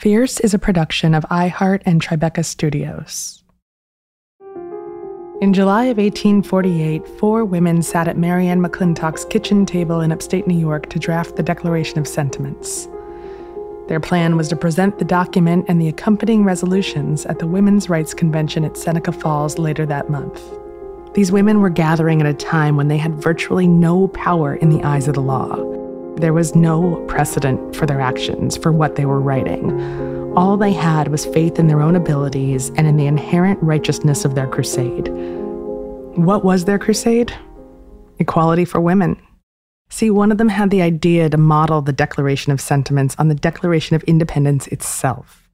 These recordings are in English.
Fierce is a production of iHeart and Tribeca Studios. In July of 1848, four women sat at Mary Ann McClintock's kitchen table in upstate New York to draft the Declaration of Sentiments. Their plan was to present the document and the accompanying resolutions at the Women's Rights Convention at Seneca Falls later that month. These women were gathering at a time when they had virtually no power in the eyes of the law. There was no precedent for their actions, for what they were writing. All they had was faith in their own abilities and in the inherent righteousness of their crusade. What was their crusade? Equality for women. See, one of them had the idea to model the Declaration of Sentiments on the Declaration of Independence itself.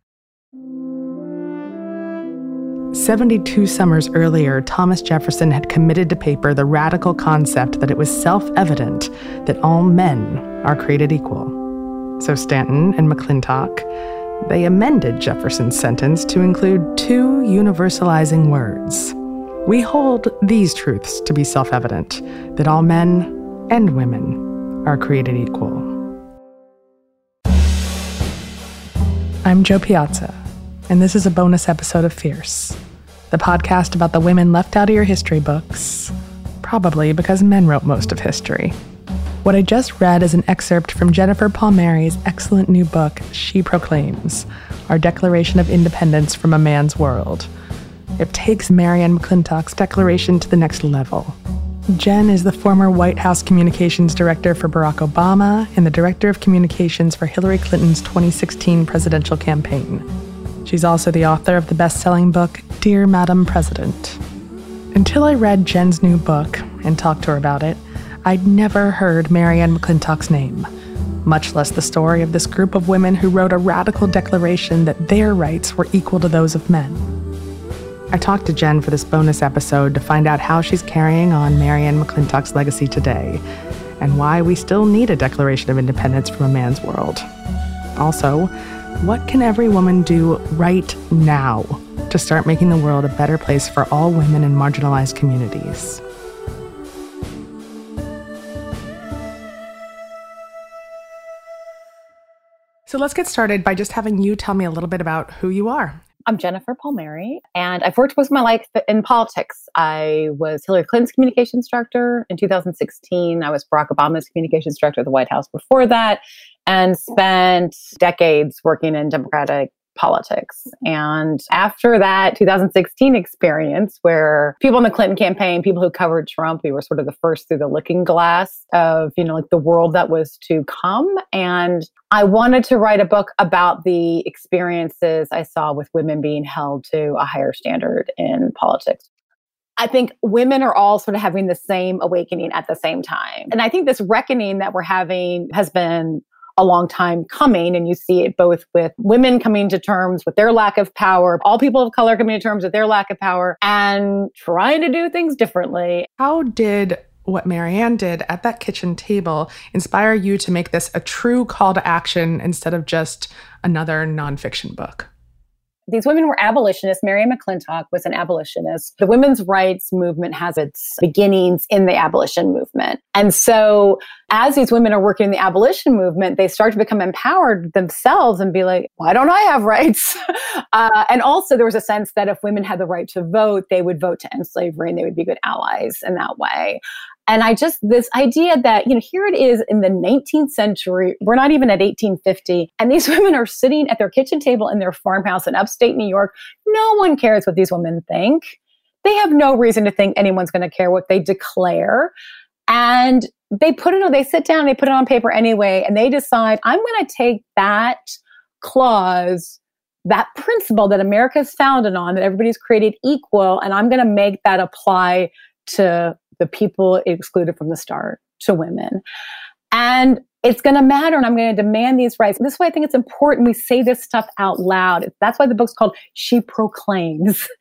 72 summers earlier, Thomas Jefferson had committed to paper the radical concept that it was self evident that all men are created equal. So Stanton and McClintock, they amended Jefferson's sentence to include two universalizing words. We hold these truths to be self evident that all men and women are created equal. I'm Jo Piazza, and this is a bonus episode of Fierce the podcast about the women left out of your history books, probably because men wrote most of history. What I just read is an excerpt from Jennifer Palmieri's excellent new book, She Proclaims Our Declaration of Independence from a Man's World. It takes Mary Ann McClintock's declaration to the next level. Jen is the former White House Communications Director for Barack Obama and the Director of Communications for Hillary Clinton's 2016 presidential campaign. She's also the author of the best selling book, Dear Madam President. Until I read Jen's new book and talked to her about it, I'd never heard Mary Ann McClintock's name, much less the story of this group of women who wrote a radical declaration that their rights were equal to those of men. I talked to Jen for this bonus episode to find out how she's carrying on Mary Ann McClintock's legacy today and why we still need a Declaration of Independence from a man's world. Also, what can every woman do right now to start making the world a better place for all women in marginalized communities? So let's get started by just having you tell me a little bit about who you are. I'm Jennifer Palmieri, and I've worked most of my life in politics. I was Hillary Clinton's communications director in 2016. I was Barack Obama's communications director at the White House before that, and spent decades working in Democratic politics. And after that 2016 experience, where people in the Clinton campaign, people who covered Trump, we were sort of the first through the looking glass of, you know, like the world that was to come. And I wanted to write a book about the experiences I saw with women being held to a higher standard in politics. I think women are all sort of having the same awakening at the same time. And I think this reckoning that we're having has been a long time coming. And you see it both with women coming to terms with their lack of power, all people of color coming to terms with their lack of power and trying to do things differently. How did what Mary Ann did at that kitchen table inspire you to make this a true call to action instead of just another nonfiction book? These women were abolitionists. Mary McClintock was an abolitionist. The women's rights movement has its beginnings in the abolition movement. And so as these women are working in the abolition movement, they start to become empowered themselves and be like, why don't I have rights? uh, and also there was a sense that if women had the right to vote, they would vote to end slavery and they would be good allies in that way. And I just, this idea that, you know, here it is in the 19th century, we're not even at 1850, and these women are sitting at their kitchen table in their farmhouse in upstate New York. No one cares what these women think. They have no reason to think anyone's going to care what they declare. And they put it on, they sit down, they put it on paper anyway, and they decide, I'm going to take that clause that principle that America's founded on, that everybody's created equal, and I'm going to make that apply to the people excluded from the start to women. And it's going to matter and I'm going to demand these rights. This is why I think it's important we say this stuff out loud. That's why the book's called She Proclaims.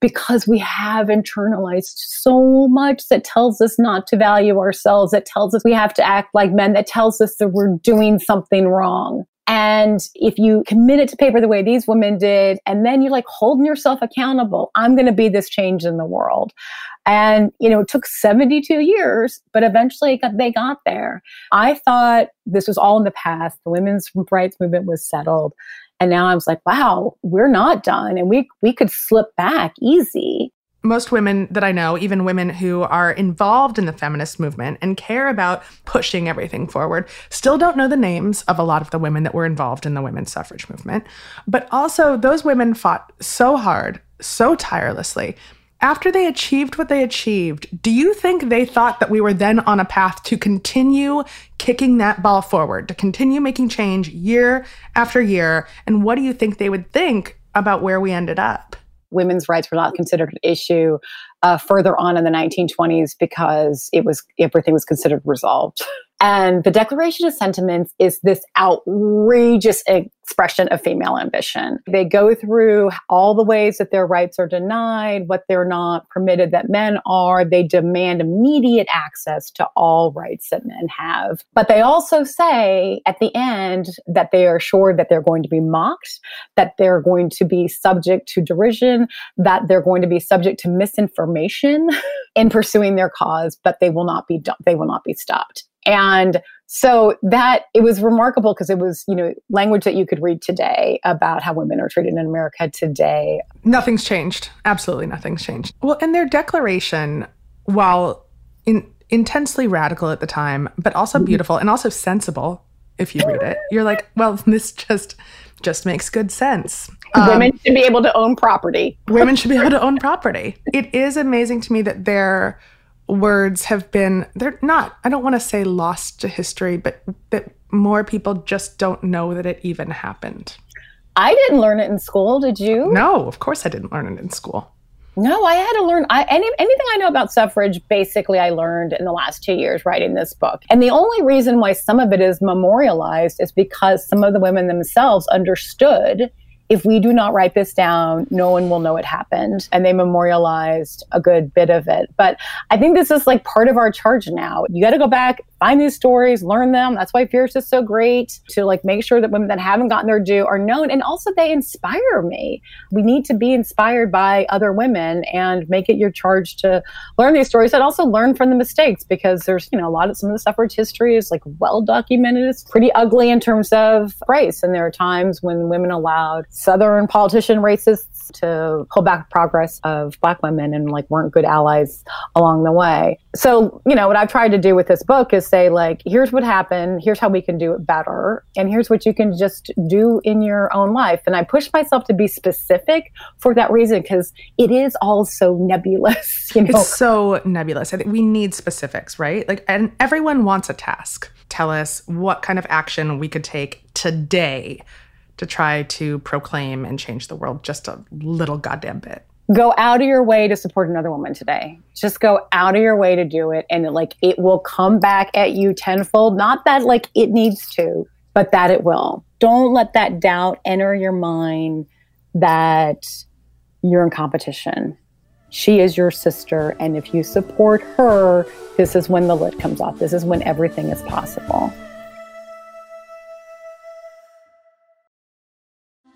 because we have internalized so much that tells us not to value ourselves, that tells us we have to act like men, that tells us that we're doing something wrong. And if you commit it to paper the way these women did, and then you're like holding yourself accountable, I'm going to be this change in the world. And, you know, it took 72 years, but eventually they got there. I thought this was all in the past. The women's rights movement was settled. And now I was like, wow, we're not done. And we, we could slip back easy most women that I know, even women who are involved in the feminist movement and care about pushing everything forward, still don't know the names of a lot of the women that were involved in the women's suffrage movement. But also, those women fought so hard, so tirelessly. After they achieved what they achieved, do you think they thought that we were then on a path to continue kicking that ball forward, to continue making change year after year? And what do you think they would think about where we ended up? Women's rights were not considered an issue uh, further on in the 1920s because it was everything was considered resolved. And the Declaration of Sentiments is this outrageous expression of female ambition. They go through all the ways that their rights are denied, what they're not permitted that men are. They demand immediate access to all rights that men have. But they also say at the end that they are sure that they're going to be mocked, that they're going to be subject to derision, that they're going to be subject to misinformation in pursuing their cause, but they will not be they will not be stopped. And so that it was remarkable because it was, you know, language that you could read today about how women are treated in America today. Nothing's changed. Absolutely nothing's changed. Well, and their declaration, while in, intensely radical at the time, but also mm-hmm. beautiful and also sensible if you read it, you're like, well, this just just makes good sense. Um, women should be able to own property. women should be able to own property. It is amazing to me that they're words have been they're not i don't want to say lost to history but that more people just don't know that it even happened. I didn't learn it in school did you? No of course i didn't learn it in school. No i had to learn I, any, anything i know about suffrage basically i learned in the last two years writing this book. And the only reason why some of it is memorialized is because some of the women themselves understood if we do not write this down, no one will know it happened. And they memorialized a good bit of it. But I think this is like part of our charge now. You got to go back, find these stories, learn them. That's why Fierce is so great to like make sure that women that haven't gotten their due are known. And also they inspire me. We need to be inspired by other women and make it your charge to learn these stories and also learn from the mistakes because there's, you know, a lot of some of the suffrage history is like well documented. It's pretty ugly in terms of race. And there are times when women allowed Southern politician racists to hold back progress of black women and like weren't good allies along the way. So, you know, what I've tried to do with this book is say like, here's what happened, here's how we can do it better, and here's what you can just do in your own life. And I push myself to be specific for that reason because it is all so nebulous, you know. It's so nebulous. I think we need specifics, right? Like and everyone wants a task. Tell us what kind of action we could take today to try to proclaim and change the world just a little goddamn bit go out of your way to support another woman today. Just go out of your way to do it. And like it will come back at you tenfold. Not that like it needs to, but that it will. Don't let that doubt enter your mind that you're in competition. She is your sister. And if you support her, this is when the lid comes off. This is when everything is possible.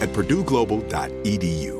at purdueglobal.edu.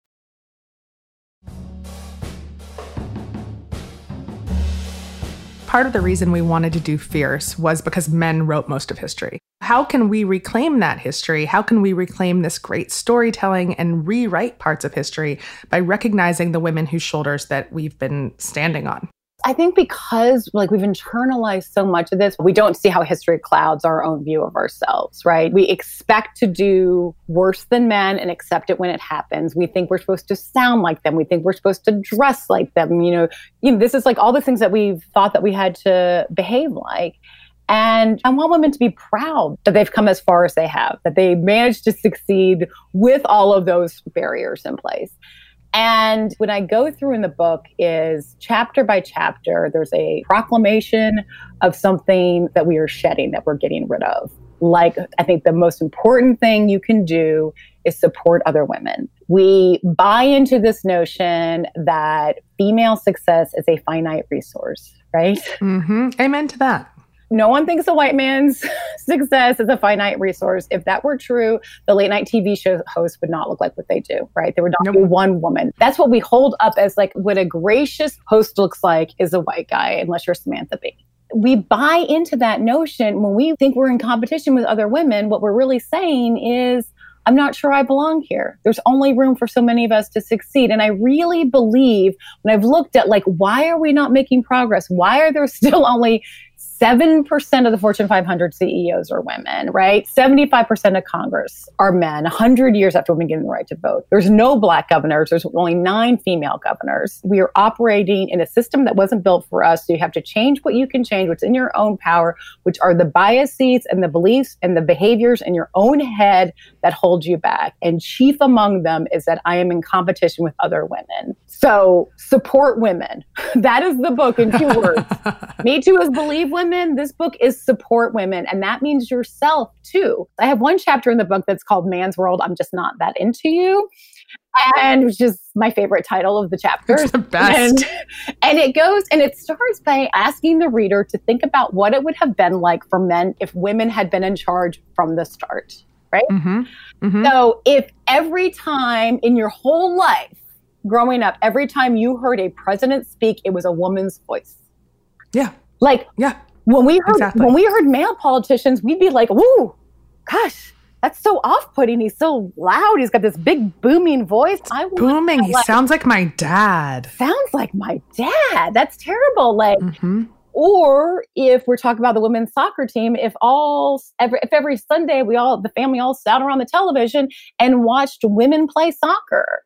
Part of the reason we wanted to do Fierce was because men wrote most of history. How can we reclaim that history? How can we reclaim this great storytelling and rewrite parts of history by recognizing the women whose shoulders that we've been standing on? I think because like we've internalized so much of this, we don't see how history clouds our own view of ourselves, right? We expect to do worse than men and accept it when it happens. We think we're supposed to sound like them. We think we're supposed to dress like them. You know, you know this is like all the things that we've thought that we had to behave like. And I want women to be proud that they've come as far as they have, that they managed to succeed with all of those barriers in place. And when I go through in the book is chapter by chapter, there's a proclamation of something that we are shedding, that we're getting rid of. Like, I think the most important thing you can do is support other women. We buy into this notion that female success is a finite resource, right? Mm-hmm. Amen to that no one thinks a white man's success is a finite resource. If that were true, the late night TV show hosts would not look like what they do, right? There would not nope. be one woman. That's what we hold up as like what a gracious host looks like is a white guy, unless you're Samantha Bee. We buy into that notion when we think we're in competition with other women. What we're really saying is, I'm not sure I belong here. There's only room for so many of us to succeed. And I really believe when I've looked at like, why are we not making progress? Why are there still only 7% of the Fortune 500 CEOs are women, right? 75% of Congress are men, 100 years after women getting the right to vote. There's no black governors. There's only nine female governors. We are operating in a system that wasn't built for us. So you have to change what you can change, what's in your own power, which are the biases and the beliefs and the behaviors in your own head that hold you back. And chief among them is that I am in competition with other women. So support women. that is the book in two words. Me too is believe women. This book is support women. And that means yourself too. I have one chapter in the book that's called Man's World. I'm just not that into you. And which is my favorite title of the chapter. It's the best. And, and it goes and it starts by asking the reader to think about what it would have been like for men if women had been in charge from the start. Right. Mm-hmm. Mm-hmm. So if every time in your whole life growing up, every time you heard a president speak, it was a woman's voice. Yeah. Like, yeah. When we heard exactly. when we heard male politicians, we'd be like, "Woo, gosh, that's so off-putting. He's so loud. He's got this big booming voice. I booming. He like, sounds like my dad. Sounds like my dad. That's terrible. Like, mm-hmm. or if we're talking about the women's soccer team, if all every if every Sunday we all the family all sat around the television and watched women play soccer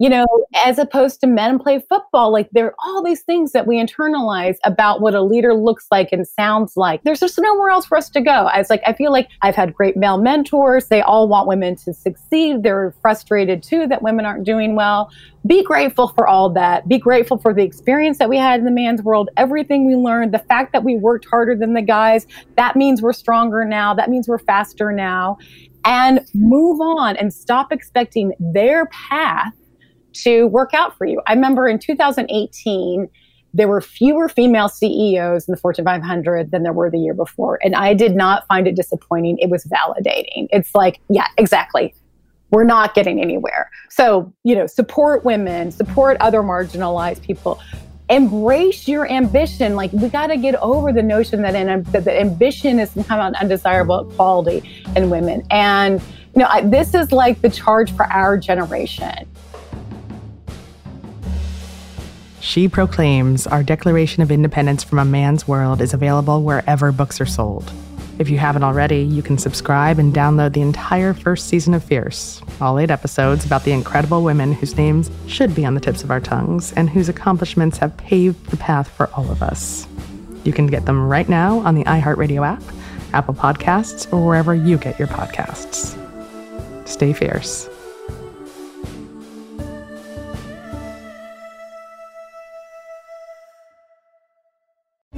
you know, as opposed to men play football. Like there are all these things that we internalize about what a leader looks like and sounds like. There's just nowhere else for us to go. I was like, I feel like I've had great male mentors. They all want women to succeed. They're frustrated too that women aren't doing well. Be grateful for all that. Be grateful for the experience that we had in the man's world, everything we learned, the fact that we worked harder than the guys. That means we're stronger now. That means we're faster now. And move on and stop expecting their path to work out for you. I remember in 2018, there were fewer female CEOs in the Fortune 500 than there were the year before. And I did not find it disappointing. It was validating. It's like, yeah, exactly. We're not getting anywhere. So, you know, support women, support other marginalized people. Embrace your ambition. Like, we got to get over the notion that, an, that ambition is some kind of undesirable quality in women. And, you know, I, this is like the charge for our generation She Proclaims Our Declaration of Independence from a Man's World is available wherever books are sold. If you haven't already, you can subscribe and download the entire first season of Fierce, all eight episodes about the incredible women whose names should be on the tips of our tongues and whose accomplishments have paved the path for all of us. You can get them right now on the iHeartRadio app, Apple Podcasts, or wherever you get your podcasts. Stay fierce.